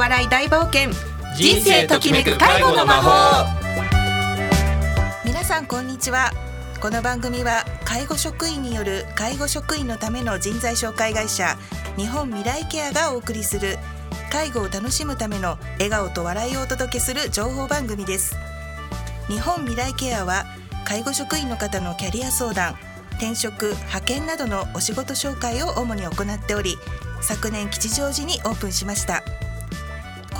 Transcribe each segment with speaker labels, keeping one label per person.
Speaker 1: 笑い大冒険。
Speaker 2: 人生ときめく介護の魔法。
Speaker 1: 皆さんこんにちは。この番組は介護職員による介護職員のための人材紹介会社日本未来ケアがお送りする介護を楽しむための笑顔と笑いをお届けする情報番組です。日本未来ケアは介護職員の方のキャリア相談転職派遣などのお仕事紹介を主に行っており昨年吉祥寺にオープンしました。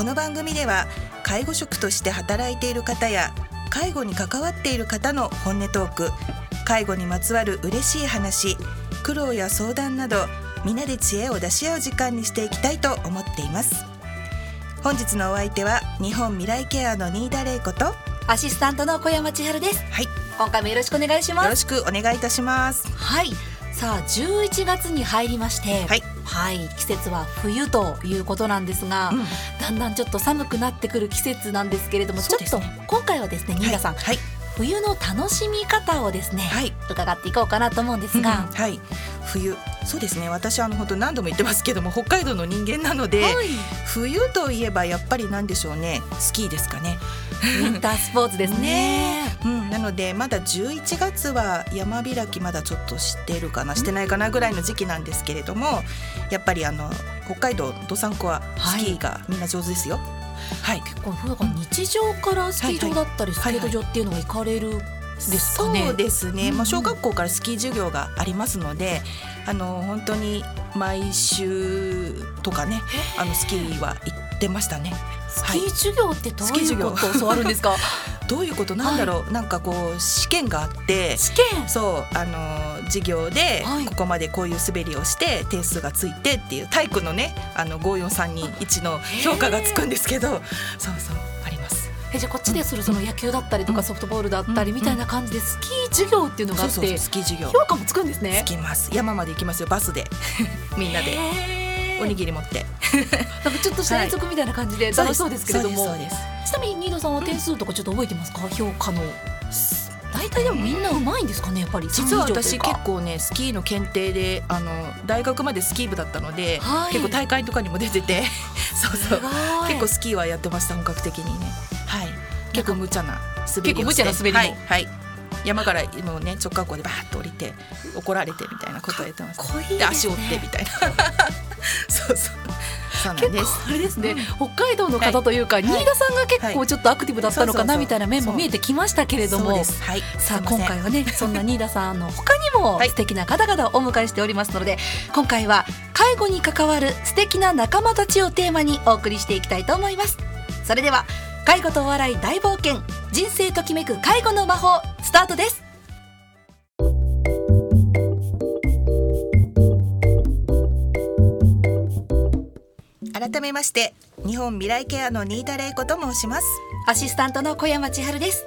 Speaker 1: この番組では介護職として働いている方や介護に関わっている方の本音トーク介護にまつわる嬉しい話苦労や相談など皆で知恵を出し合う時間にしていきたいと思っています。本日のお相手は日本未来ケアの新田玲子と
Speaker 3: アシスタントの小山千春です。
Speaker 1: はい。
Speaker 3: 今回もよろしくお願いします。
Speaker 1: よろしくお願いいたします。
Speaker 3: はい。さあ11月に入りまして
Speaker 1: はい、
Speaker 3: はい、季節は冬ということなんですが、
Speaker 1: うん。
Speaker 3: だんだんちょっと寒くなってくる季節なんですけれども、ちょっと今回はですね新田さん、
Speaker 1: はい。
Speaker 3: 冬の楽しみ方をですね、
Speaker 1: はい。
Speaker 3: 伺っていこうかなと思うんです
Speaker 1: うん。
Speaker 3: が、
Speaker 1: はい。冬そうですね。私あの本当何度も言ってますけども北海道の人間なので、
Speaker 3: はい。
Speaker 1: 冬といえばやっぱりなんでしょうね。スキーですかね。
Speaker 3: ウィンタースポーツですね。
Speaker 1: うん、なのでまだ11月は山開きまだちょっとしてるかなしてないかなぐらいの時期なんですけれどもやっぱりあの北海道どさんこはスキーがみんな上手ですよ。はい、
Speaker 3: 結構なんか日常からスキー場だったりスケート場っていうのが行かれるんですかね。
Speaker 1: そうですね、まあ、小学校からスキー授業がありますのであの本当に毎週とかねあのスキーは行ってましたね。
Speaker 3: スキー授業ってどういう
Speaker 1: スキー授業
Speaker 3: ことを教わるんですか？
Speaker 1: どういうことなんだろう、なんかこう試験があって
Speaker 3: 試験？
Speaker 1: そうあの授業で
Speaker 3: はい
Speaker 1: ここまでこういう滑りをして点数がついてっていう体育のねあの54321の評価がつくんですけどそうそう。
Speaker 3: えじゃあこっちでするその野球だったりとかソフトボールだったりみたいな感じでスキー授業っていうのがあって。
Speaker 1: そうそうスキー授業。
Speaker 3: 評価もつくんですね
Speaker 1: つ。きます。山まで行きますよバスで。みんなで。おにぎり持って。
Speaker 3: なんかちょっとした遠足みたいな感じで楽しそうですけれども、ちなみに新田さんは点数とかちょっと覚えてますか、評価の。大体でもみんなうまいんですかねやっぱり
Speaker 1: 実は
Speaker 3: 3以上というか
Speaker 1: 私結構ねスキーの検定であの大学までスキー部だったので、
Speaker 3: はい。
Speaker 1: 結構大会とかにも出てて。そうそう。
Speaker 3: い。
Speaker 1: 結構スキーはやってました本格的にね。はい結構無茶な滑り
Speaker 3: 結構無茶な滑りも。
Speaker 1: はい、はい、山からのね直下校でバーッと降りて怒られてみたいなことをやってました
Speaker 3: かっこいいですね。
Speaker 1: で足折ってみたいな。そうそう。そうなん
Speaker 3: 結構
Speaker 1: です
Speaker 3: あれですね、北海道の方というか、
Speaker 1: い。
Speaker 3: 新田さんが結
Speaker 1: はい
Speaker 3: 構ちょっとアクティブだったのかなみたいな面も見えてきましたけれども。
Speaker 1: はい。
Speaker 3: さあ今回はね そんな新田さんの他にも
Speaker 1: はい。
Speaker 3: 素敵な方々をお迎えしておりますので、今回は介護に関わる素敵な仲間たちをテーマにお送りしていきたいと思います。それでは介護とお笑い大冒険。人生ときめく介護の魔法。スタートです。
Speaker 1: 改めまして日本未来ケアの新田玲子と申します。
Speaker 3: アシスタントの小山千春です。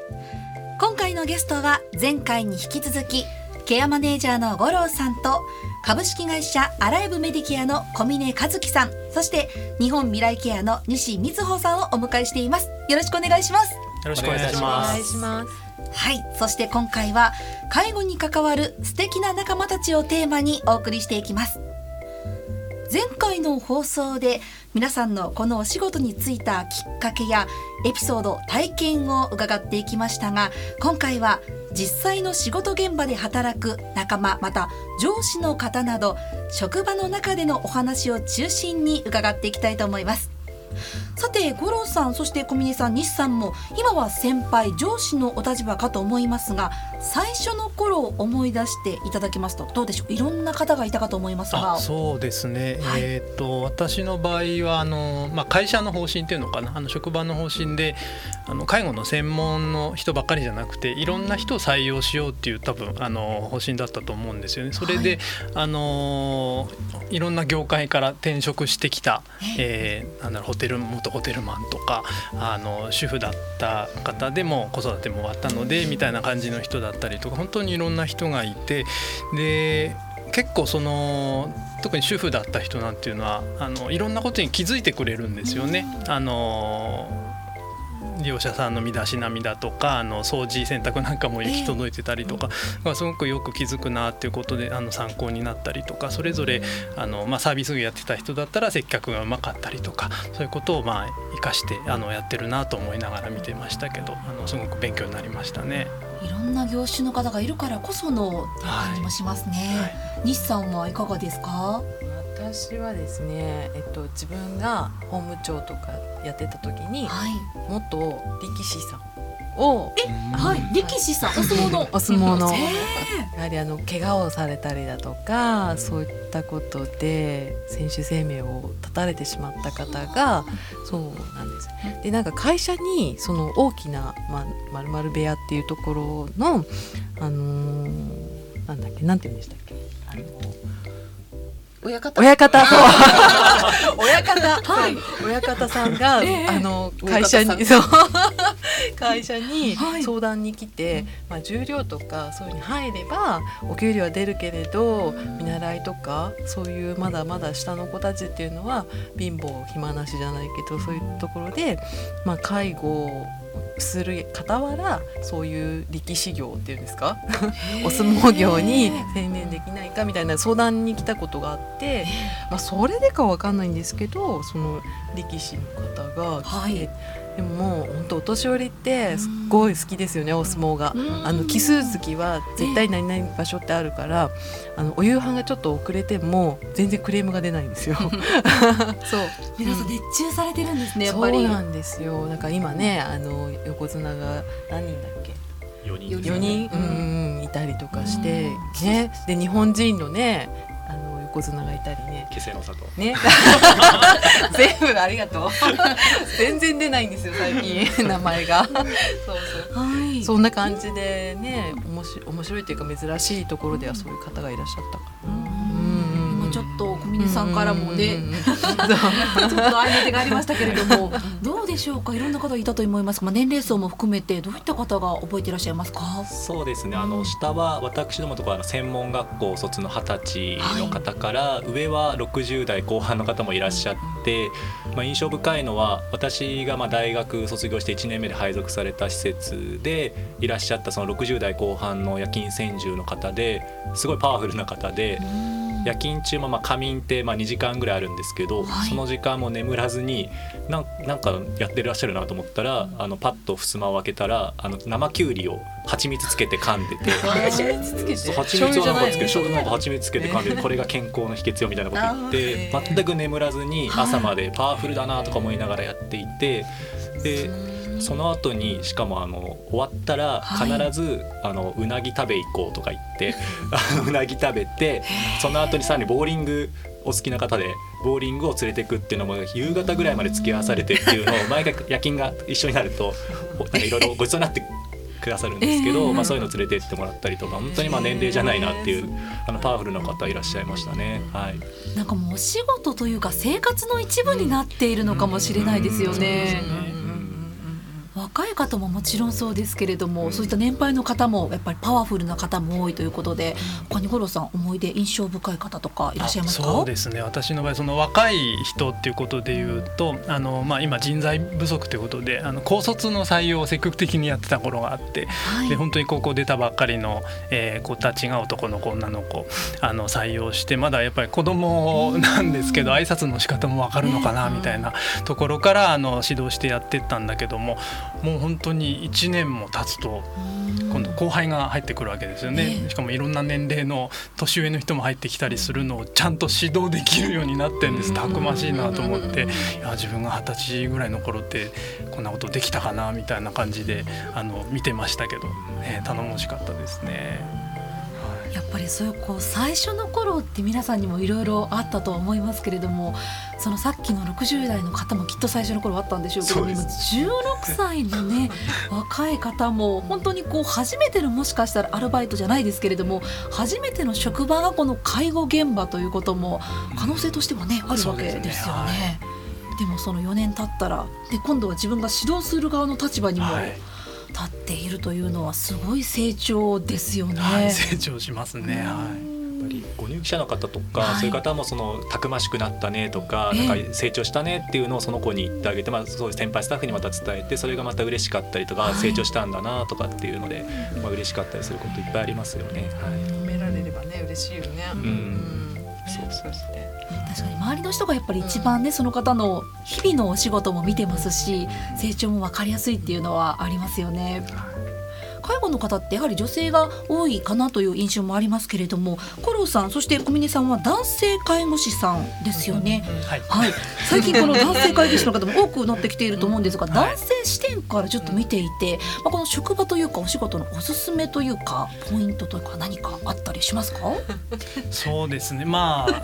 Speaker 3: 今回のゲストは前回に引き続きケアマネージャーの五郎さんと株式会社アライブメディケアの小峰和樹さん。そして日本未来ケアの西瑞穂さんをお迎えしています。よろしくお願いします。
Speaker 2: よろしくお願いします。
Speaker 3: はい。そして今回は介護に関わる素敵な仲間たちをテーマにお送りしていきます。前回の放送で皆さんのこのお仕事に就いたきっかけやエピソード体験を伺っていきましたが今回は実際の仕事現場で働く仲間また上司の方など職場の中でのお話を中心に伺っていきたいと思います。さて五郎さんそして小峰さん西さんも今は先輩上司のお立場かと思いますが最初の頃を思い出していただきますとどうでしょう？いろんな方がいたかと思いますが。
Speaker 2: あそうですね、
Speaker 3: はい。
Speaker 2: えー、と私の場合はあの、まあ、会社の方針っていうのかな？あの職場の方針であの介護の専門の人ばっかりじゃなくていろんな人を採用しようっていう多分あの方針だったと思うんですよね。それで、あのいろんな業界から転職してきた、えーなんだろうホテル元ホテルマンとかあの主婦だった方でも子育ても終わったのでみたいな感じの人だったりとか本当にいろんな人がいてで結構その特に主婦だった人なんていうのはあのいろんなことに気づいてくれるんですよね。あの利用者さんの身だしなみだとかあの掃除洗濯なんかも行き届いてたりとか、まあ、すごくよく気づくなっていうことであの参考になったりとかそれぞれあの、まあ、サービス業やってた人だったら接客がうまかったりとかそういうことをまあ生かしてあのやってるなと思いながら見てましたけどあのすごく勉強になりましたね。
Speaker 3: いろんな業種の方がいるからこその感じもしますね。はい、西さんはいかがですか？
Speaker 4: 私はですね、えっと、自分が法務長とかやってた時に、はい、元力士さんを
Speaker 3: え、はい、力士さんお相撲の。
Speaker 4: お相撲の。やはりあの怪我をされたりだとかそういったことで選手生命を絶たれてしまった方がそうなんです。でなんか会社にその大きなままるまる部屋っていうところのあのー、なんだっけなんて言うんでしたっけ。あの
Speaker 3: 親方。
Speaker 4: 親方。そう 親方。はい。親方さんが、えー、あの会社にそう。会社に 相談に来て、はい、まあ重量とかそういうに入ればお給料は出るけれど見習いとかそういうまだまだ下の子たちっていうのは貧乏暇なしじゃないけどそういうところでまあ介護する傍らそういう力士業っていうんですか？お相撲業に専念できないかみたいな相談に来たことがあって、まあ、それでかわかんないんですけどその力士の方が来て。はいでももう本当お年寄りってすっごい好きですよね、お相撲が。あの奇数月は絶対何々場所ってあるから、あのお夕飯がちょっと遅れても全然クレームが出ないんですよ。そう。
Speaker 3: 皆さん熱中されてるんですね。やっぱり。
Speaker 4: そうなんですよ。なんか今ねあの横綱が何人だっけ
Speaker 5: ？4人
Speaker 4: 4人、うん、いたりとかして、ね、で日本人のね横綱がいたりね
Speaker 5: 気仙の里
Speaker 4: ね 全部ありがとう。全然出ないんですよ最近。名前が。そうそう、はい、そんな感じでね面白面白いというか珍しいところではそういう方がいらっしゃったかな。
Speaker 3: ちょっと小峰さんからもね、ちょっと相手がありましたけれども、どうでしょうか？いろんな方いたと思います。まあ年齢層も含めてどういった方が覚えていらっしゃいますか？
Speaker 5: そうですね。あの下は私どもところの専門学校卒の二十歳の方から、はい、上は六十代後半の方もいらっしゃって、まあ印象深いのは私がまあ大学卒業して一年目で配属された施設でいらっしゃったその六十代後半の夜勤専従の方ですごいパワフルな方で。夜勤中もまあ仮眠ってまあ2時間ぐらいあるんですけど、はい、その時間も眠らずになんなんかやってらっしゃるなと思ったら、うん、あのパッと襖を開けたらあの生きゅうりを蜂蜜つけて噛んでて。
Speaker 4: 蜂蜜つけて？
Speaker 5: 蜂蜜をなんかつけて醤油なんか蜂蜜つけて噛んで これが健康の秘訣よみたいなこと言って全く眠らずに朝までパワフルだなとか思いながらやっていてでその後にしかもあの終わったら必ず、はい、あのうなぎ食べ行こうとか言って うなぎ食べてその後にさらにボーリングお好きな方でボーリングを連れてくっていうのも夕方ぐらいまで付き合わされてっていうのを 毎回夜勤が一緒になるといろいろごちそうになってくださるんですけど、えー、まあ、そういうの連れてってもらったりとか本当にまあ年齢じゃないなっていう、あのパワフルな方いらっしゃいましたね。はい、
Speaker 3: なんかもうお仕事というか生活の一部になっているのかもしれないですよね。若い方ももちろんそうですけれども、うん、そういった年配の方もやっぱりパワフルな方も多いということで、うん、他に五郎さん思い出印象深い方とかいらっしゃいますか？
Speaker 2: そうですね。私の場合その若い人っていうことでいうとあの、まあ、今人材不足ということであの高卒の採用を積極的にやってた頃があって、はい、で本当に高校出たばっかりの、えー、子たちが男の子女の子あの採用してまだやっぱり子供なんですけど、うん、挨拶の仕方も分かるのかなみたいなところからあの指導してやってったんだけどももう本当に1年も経つと今度後輩が入ってくるわけですよね、しかもいろんな年齢の年上の人も入ってきたりするのをちゃんと指導できるようになってんです。たくましいなと思って。いや自分が二十歳ぐらいの頃ってこんなことできたかなみたいな感じであの見てましたけど、ね、頼もしかったですね。
Speaker 3: やっぱりそういうこう最初の頃って皆さんにもいろいろあったと思いますけれどもそのさっきの60代の方もきっと最初の頃あったんでしょうけど今16歳のね 若い方も本当にこう初めてのもしかしたらアルバイトじゃないですけれども初めての職場がこの介護現場ということも可能性としてはねあるわけですよね。でもその4年経ったらで今度は自分が指導する側の立場にも、はい立っているというのはすごい成長ですよね。
Speaker 2: はい、成長しますね。はい。
Speaker 5: ぱりご入社の方とか、はい、そういう方もそのたくましくなったねとか,、なんか成長したねっていうのをその子に言ってあげて、まあ、そう先輩スタッフにまた伝えてそれがまた嬉しかったりとか、はい、成長したんだなとかっていうので、まあ嬉しかったりすることいっぱいありますよね。はい、
Speaker 4: 褒められればね嬉しいよね。うん、うん
Speaker 3: そうそう確かに周りの人がやっぱり一番ね、うん、その方の日々のお仕事も見てますし成長も分かりやすいっていうのはありますよね。介護の方ってやはり女性が多いかなという印象もありますけれどもコロさんそして小峰さんは男性介護士さんですよね、はい、はい、最近この男性介護士の方も多くなってきていると思うんですが、男性視点からちょっと見ていて、まあ、この職場というかお仕事のおすすめというかポイントというか何かあったりしますか？
Speaker 2: そうですね。まあ。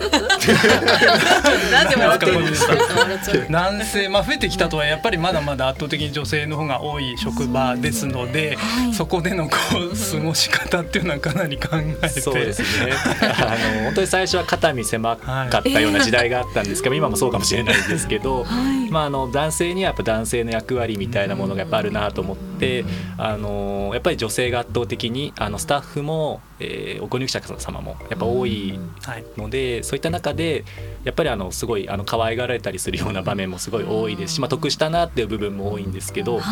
Speaker 2: 男性まあ増えてきたとはやっぱりまだまだ圧倒的に女性の方が多い職場ですので、はい、そこでのこう過ごし方っていうのはかなり考えて。
Speaker 5: そうですね。あの本当に最初は肩身狭かったような時代があったんですけど、はい、今もそうかもしれないんですけど、はい、まあ、あの男性にはやっぱ男性の役割みたいなものがやっぱあるなと思って、あのやっぱり女性が圧倒的にあのスタッフも、えー、ご入社様もやっぱ多いので、そういった中でやっぱりあのすごいあの可愛がられたりするような場面もすごい多いですし、まあ、得したなっていう部分も多いんですけど、やっ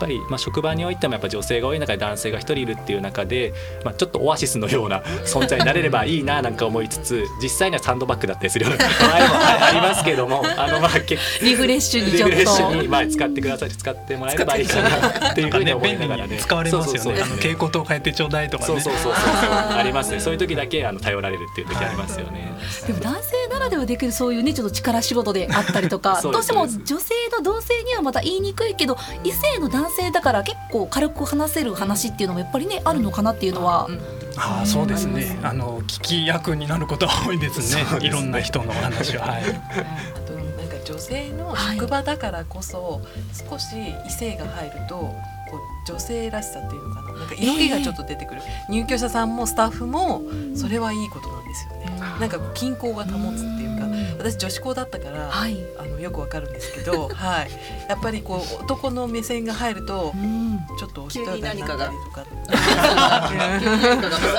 Speaker 5: ぱりまあ職場においてもやっぱ女性が多い中で男性が1人いるっていう中で、まあ、ちょっとオアシスのような 存在になれればいいななんか思いつつ実際にはサンドバッグだったりするような 場合もありますけどもあのまあ
Speaker 3: リフレッシュにちょっと。リフレッシュ
Speaker 5: にまあ使ってください。使ってもらえればいいかなっていうふうに思いながらね。
Speaker 2: 使われますよね。蛍光灯変えてちょうだいとかね。
Speaker 5: そうそうそうそう ありますねそういう時だけあの頼られるっていう時ありますよね
Speaker 3: でも男性ならではできるそういうねちょっと力仕事であったりとか どうしても女性の同性にはまた言いにくいけど異性の男性だから結構軽く話せる話っていうのもやっぱりねあるのかなっていうのは。
Speaker 2: ああそうですね。あの聞き役になることは多いですね。いろんな人の話は。はい。
Speaker 4: あとなんか女性の職場だからこそ、少し異性が入るとこう女性らしさっていうのかな。なんか色気がちょっと出てくる。入居者さんもスタッフもそれはいいことなんですよね。なんか均衡が保つっていうか。私女子校だったから、はい、あのよくわかるんですけど、はい、やっぱりこう男の目線が入ると、ちょっと
Speaker 1: 人が。何かが とか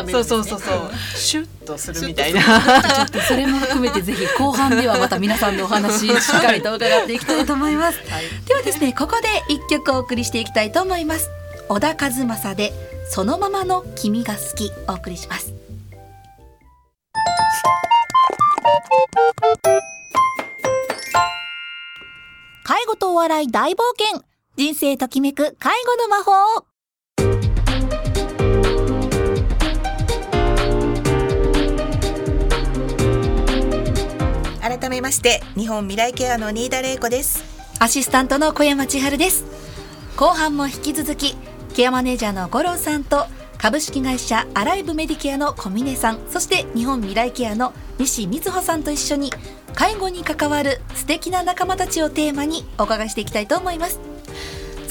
Speaker 4: そうそうそうそう。シュッとするみたいな。ち
Speaker 3: ょっとそれも含めてぜひ後半ではまた皆さんのお話 しっかりと伺っていきたいと思います、はい、ではですねここで一曲お送りしていきたいと思います小田和正でそのままの君が好きお送りします。介護とお笑い大冒険。人生ときめく介護の魔法。
Speaker 1: 改めまして日本未来ケアの新田玲子です。
Speaker 3: アシスタントの小山千春です。後半も引き続きケアマネージャーの五郎さんと株式会社アライブメディケアの小峰さんそして日本未来ケアの西瑞穂さんと一緒に介護に関わる素敵な仲間たちをテーマにお伺いしていきたいと思います。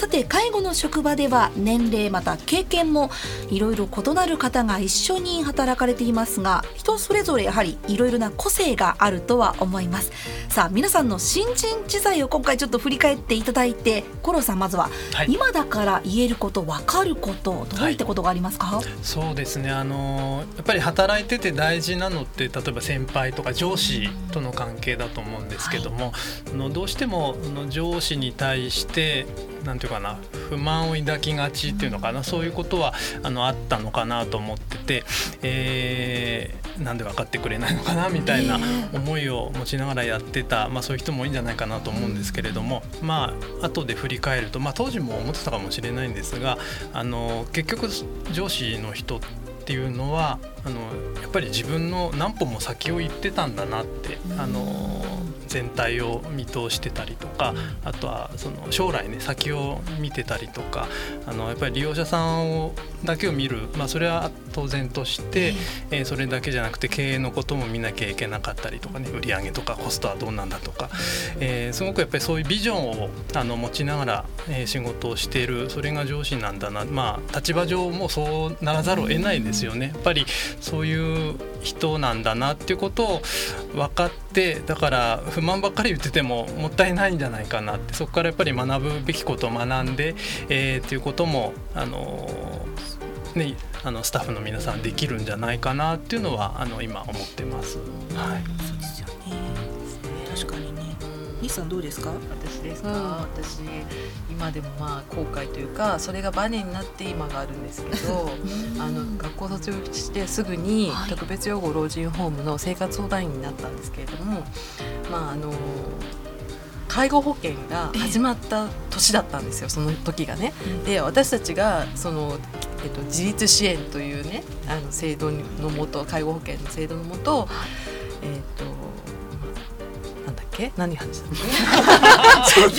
Speaker 3: さて介護の職場では年齢また経験もいろいろ異なる方が一緒に働かれていますが人それぞれやはりいろいろな個性があるとは思います。さあ皆さんの新人時代を今回ちょっと振り返っていただいてコロさんまずは、はい、今だから言えること分かることどういったことがありますか、はい、
Speaker 2: そうですね。あのやっぱり働いてて大事なのって例えば先輩とか上司との関係だと思うんですけども、はい、のどうしてもの上司に対してなんていうかな不満を抱きがちっていうのかなそういうことはあのあったのかなと思ってて、えー、なんで分かってくれないのかなみたいな思いを持ちながらやってた、まあ、そういう人も多いんじゃないかなと思うんですけれどもまあ後で振り返ると、まあ、当時も思ってたかもしれないんですがあの結局上司の人っていうのはあのやっぱり自分の何歩も先を行ってたんだなってあの全体を見通してたりとかあとはその将来ね先を見てたりとかあのやっぱり利用者さんをだけを見る、まあ、それは当然として、えー、それだけじゃなくて経営のことも見なきゃいけなかったりとかね売上とかコストはどうなんだとか、えー、すごくやっぱりそういうビジョンをあの持ちながら、えー、仕事をしているそれが上司なんだなまあ立場上もそうならざるを得ないですよね。やっぱりそういう人なんだなっていうことを分かってだから不満ばっかり言っててももったいないんじゃないかなってそこからやっぱり学ぶべきことを学んで、えー、っていうこともあのね、あのスタッフの皆さんできるんじゃないかなっていうのはあの今思ってます。はい、
Speaker 1: 西さんどうですか？
Speaker 4: 私ですか、うん、私今でもまあ後悔というかそれがバネになって今があるんですけど あの学校卒業してすぐに特別養護老人ホームの生活相談員になったんですけれども、まああの介護保険が始まった年だったんですよ、その時がね。で私たちがそのえっと、自立支援というねあの制度のもと介護保険の制度のもと,、えっとけ？何話し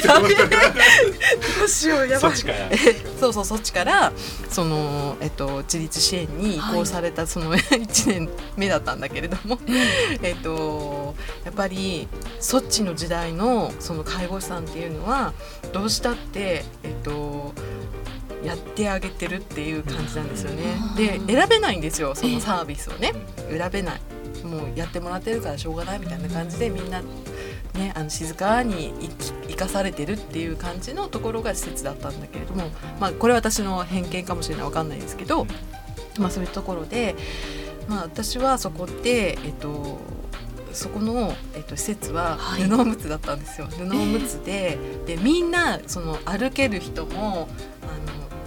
Speaker 4: たの？どうしようやばい。そうそうそっちからその、えっと、自立支援に移行されたその 1年目だったんだけれども、えっとやっぱりそっちの時代のその介護士さんっていうのはどうしたってえっとやってあげてるっていう感じなんですよね。で選べないんですよそのサービスをね。選べない。もうやってもらってるからしょうがないみたいな感じでみんなね、あの静かに生かされてるっていう感じのところが施設だったんだけれども、まあ、これは私の偏見かもしれない分かんないですけど、まあ、そういうところで、まあ、私はそこで、えっと、そこの、えっと、施設は布おむつだったんですよ。布おむつででみんなその歩ける人も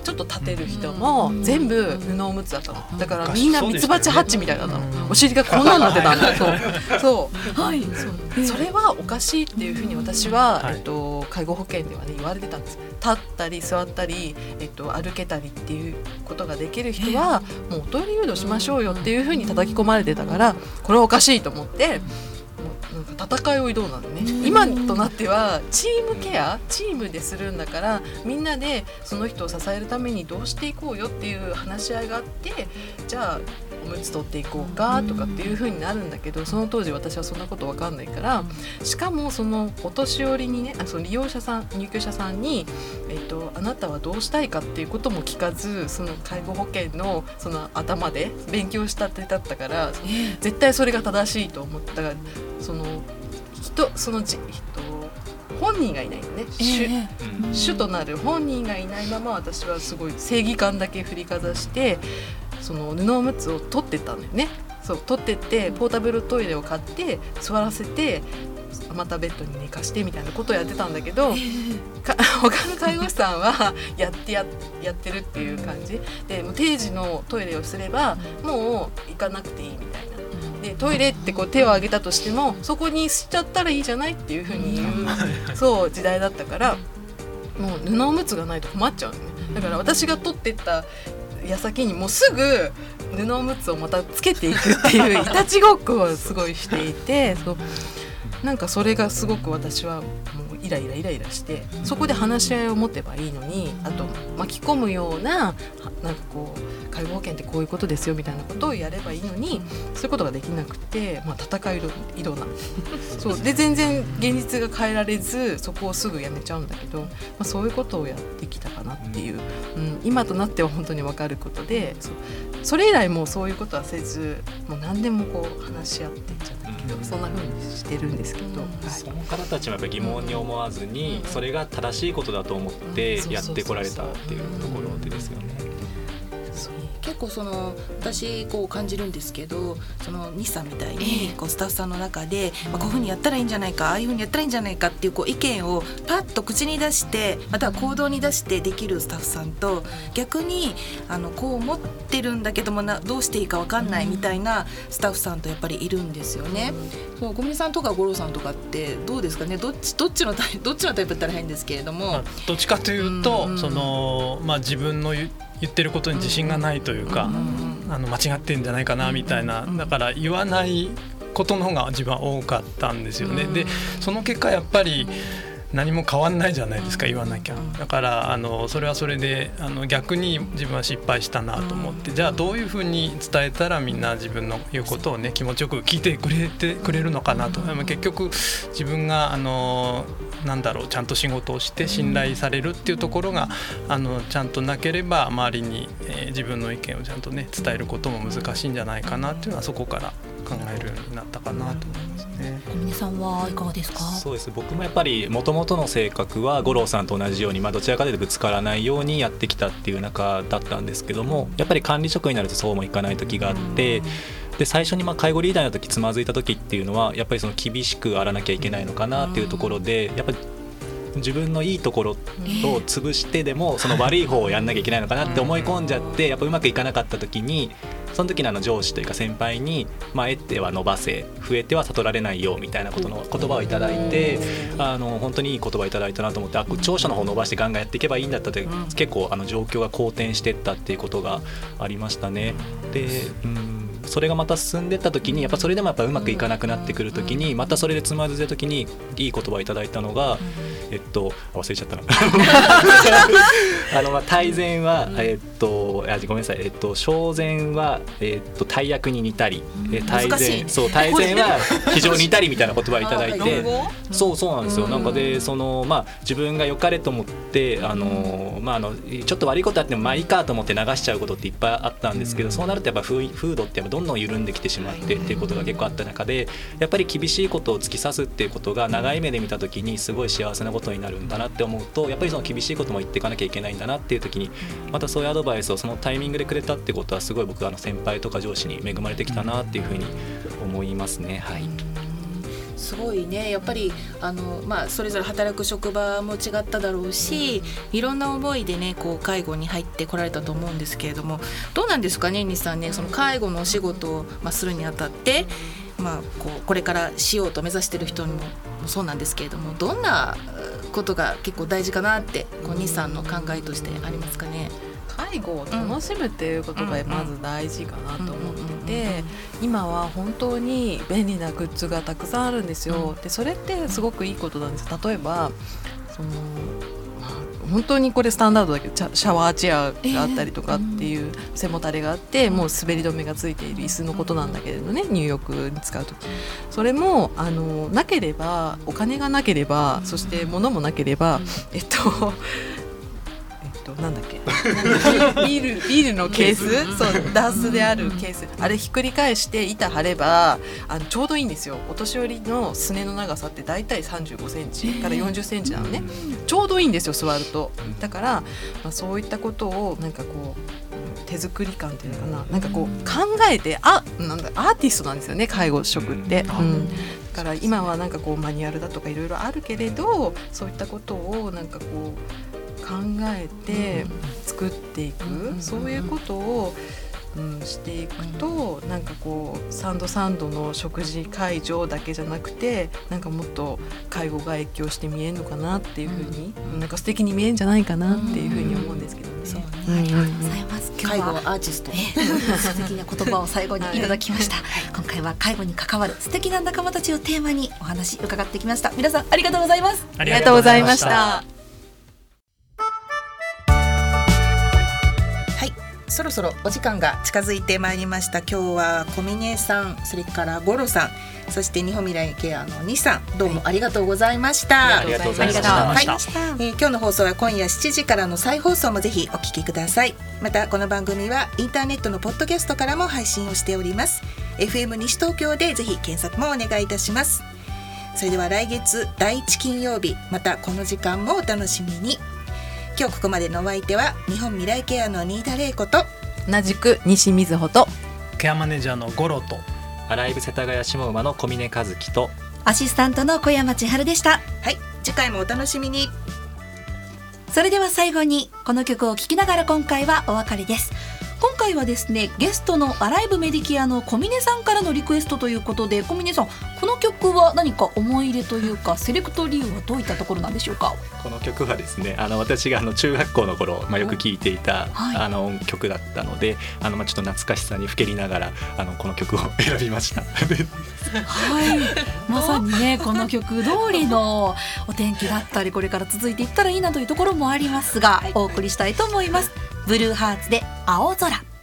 Speaker 4: ちょっと立てる人も全部布おむつだったのだからみんなミツバチハッチみたいだったのお尻がこんなんなってたんだそう。そう。はい。そう。それはおかしいっていうふうに私は、えっと、介護保険ではね言われてたんです。立ったり座ったり、えっと、歩けたりっていうことができる人はもうおトイレ誘導しましょうよっていうふうに叩き込まれてたからこれはおかしいと思って。なんか戦いを挑んだのね。今となってはチームケアチームでするんだからみんなでその人を支えるためにどうしていこうよっていう話し合いがあってじゃあおむつ取っていこうかとかっていう風になるんだけどその当時私はそんなこと分かんないからしかもそのお年寄りにねあその利用者さん入居者さんに、えーと、あなたはどうしたいかっていうことも聞かずその介護保険のその頭で勉強したってだったから絶対それが正しいと思った。らその人そのじ人本人がいないのね、主主となる本人がいないまま私はすごい正義感だけ振りかざしてその布おむつを取ってったんだよね。そう取ってってポータブルトイレを買って座らせてまたベッドに寝かしてみたいなことをやってたんだけど、他の介護士さんはやってややってるっていう感じ。でもう定時のトイレをすればもう行かなくていいみたいな。でトイレってこう手を挙げたとしてもそこにしちゃったらいいじゃないっていうふうに言うそう時代だったからもう布おむつがないと困っちゃうのね。だから私が取ってった矢先にもうすぐ布おむつをまたつけていくっていういたちごっこをすごいしていてそう。なんかそれがすごく私はもうイライライライラしてそこで話し合いを持てばいいのにあと巻き込むようななんかこう介護保険ってこういうことですよみたいなことをやればいいのにそういうことができなくて、まあ、戦い色な。そう。で全然現実が変えられずそこをすぐやめちゃうんだけど、まあ、そういうことをやってきたかなっていう、うん、今となっては本当に分かることでそそれ以来もうそういうことはせずもう何でもこう話し合ってんじゃないけど、そんな風にしてるんですけど、はい、
Speaker 5: その方たちもやっぱ疑問に思わずに、それが正しいことだと思ってやってこられたっていうところでですよね。
Speaker 1: 結構その私こう感じるんですけどその西さんみたいにこうスタッフさんの中で、まあ、こういうふうにやったらいいんじゃないかああいうふうにやったらいいんじゃないかっていうこう意見をパッと口に出してまたは行動に出してできるスタッフさんと逆にあのこう思ってるんだけどもなどうしていいか分かんないみたいなスタッフさんとやっぱりいるんですよね。そう小宮さんとか五郎さんとかってどうですかね？どっちどっちのタイどっちのタイプだったら変ですけれども、まあ、
Speaker 2: どっちかというと、うん、そのまあ自分の言ってることに自信がないというか、あの間違ってんじゃないかなみたいなだから言わないことの方が自分は多かったんですよね。でその結果やっぱり何も変わんないじゃないですか言わなきゃ。だからあのそれはそれであの逆に自分は失敗したなと思って。じゃあどういうふうに伝えたらみんな自分の言うことをね気持ちよく聞いてくれてくれるのかなと。結局自分があのなんだろうちゃんと仕事をして信頼されるっていうところがあのちゃんとなければ周りに、えー、自分の意見をちゃんとね伝えることも難しいんじゃないかなっていうのはそこから考えるようになったかなと思いますね。
Speaker 3: さんはいかがですか？
Speaker 5: そうです僕もやっぱりもともとの性格は五郎さんと同じように、まあ、どちらかというとぶつからないようにやってきたっていう中だったんですけどもやっぱり管理職になるとそうもいかない時があって。で最初にまあ介護リーダーの時つまずいた時っていうのはやっぱりその厳しくあらなきゃいけないのかなっていうところでやっぱり自分のいいところを潰してでもその悪い方をやんなきゃいけないのかなって思い込んじゃってやっぱうまくいかなかった時にその時のあの上司というか先輩に「まあ、得ては伸ばせ増えては悟られないよ」みたいなことの言葉を頂いてあの本当にいい言葉いただいたなと思ってあ長所の方伸ばしてガンガンやっていけばいいんだったって結構あの状況が好転してったっていうことがありましたね。でうんそれがまた進んでった時にやっぱそれでもやっぱうまくいかなくなってくる時にまたそれでつまずいた時にいい言葉をいただいたのが、えっと忘れちゃったな。あのまあ大前は、えっとあごめんなさい。えっと小前はえっと大役に似たり、え大前そう大前は非常に似たりみたいな言葉をいただいて そうそうなんですよ。なんかでそのまあ自分が良かれと思ってあのまああのちょっと悪いことあってもまあいいかと思って流しちゃうことっていっぱいあったんですけどそうなるとやっぱ風風土ってやっぱどんどん緩んできてしまってっていうことが結構あった中でやっぱり厳しいことを突き刺すっていうことが長い目で見た時にすごい幸せなことになるんだなって思うとやっぱりその厳しいことも言っていかなきゃいけないんだなっていう時にまたそういうアドバイスをそのタイミングでくれたってことはすごい僕あの先輩とか上司に恵まれてきたなっていうふうに思いますね。はい
Speaker 1: すごいね。やっぱりあの、まあ、それぞれ働く職場も違っただろうしいろんな思いでねこう介護に入ってこられたと思うんですけれどもどうなんですかね西さんね。その介護のお仕事を、まあ、するにあたって、まあ、こうこれからしようと目指してる人にもそうなんですけれどもどんなことが結構大事かなってこう西さんの考えとしてありますかね。
Speaker 4: 介護を楽しむっていうことがまず大事かなと思ってて今は本当に便利なグッズがたくさんあるんですよ。でそれってすごくいいことなんです例えばその本当にこれスタンダードだけどシャワーチェアがあったりとかっていう背もたれがあってもう滑り止めがついている椅子のことなんだけれどね入浴に使う時。それもあのなければお金がなければそして物もなければえっととなんだっけ？ビールビールのケース？そうダースであるケース。あれひっくり返して板張ればあのちょうどいいんですよ。お年寄りのすねの長さって大体3 5センチから4 0センチなのね。ちょうどいいんですよ座ると。だから、まあ、そういったことをなんかこう手作り感っていうのかな。なんかこう考えてあなんだアーティストなんですよね介護職って。うん、だから今はなんかこうマニュアルだとかいろいろあるけれどそういったことをなんかこう考えて作っていく、そういうことを、うん、していくと、なんかこうサンドサンドの食事会場だけじゃなくてなんかもっと介護が影響して見えるのかなっていうふうに、うん、なんか素敵に見えるんじゃないかなっていうふうに思うんですけどね。
Speaker 3: そうねありがとうございます。
Speaker 1: 介護アーティスト、
Speaker 3: 素敵な言葉を最後にいただきました。今回は介護に関わる素敵な仲間たちをテーマにお話伺ってきました。皆さんありがとうございます。
Speaker 4: ありがとうございました。
Speaker 1: そろそろお時間が近づいてまいりました。今日は小峰さんそれから五郎さんそして日本未来ケアの西さんどうもありがとうございました、は
Speaker 5: い、ありがとうございました、はい、え
Speaker 1: ー、今日の放送は今夜7時からの再放送もぜひお聞きください。またこの番組はインターネットのポッドキャストからも配信をしております。FM 西東京でぜひ検索もお願いいたします。それでは来月第一金曜日またこの時間もお楽しみに今日ここまでのお相手は日本未来ケアの新田玲子と
Speaker 4: 同じく西瑞穂と
Speaker 2: ケアマネージャーの五郎と
Speaker 5: アライブ世田谷下馬の小峰和樹と
Speaker 3: アシスタントの小山千春でした。
Speaker 1: はい次回もお楽しみに。
Speaker 3: それでは最後にこの曲を聴きながら今回はお別れです今回はですねゲストのアライブメディケアの小峰さんからのリクエストということで小峰さんこの曲は何か思い入れというかセレクト理由はどういったところなんでしょうか？
Speaker 5: この曲はですねあの私があの中学校の頃、まあ、よく聴いていた、はい、あの曲だったのであの、まあ、ちょっと懐かしさにふけりながらあのこの曲を選びました。
Speaker 3: はいまさにねこの曲通りのお天気だったりこれから続いていったらいいなというところもありますが、はい、お送りしたいと思います。ブルーハーツで青空。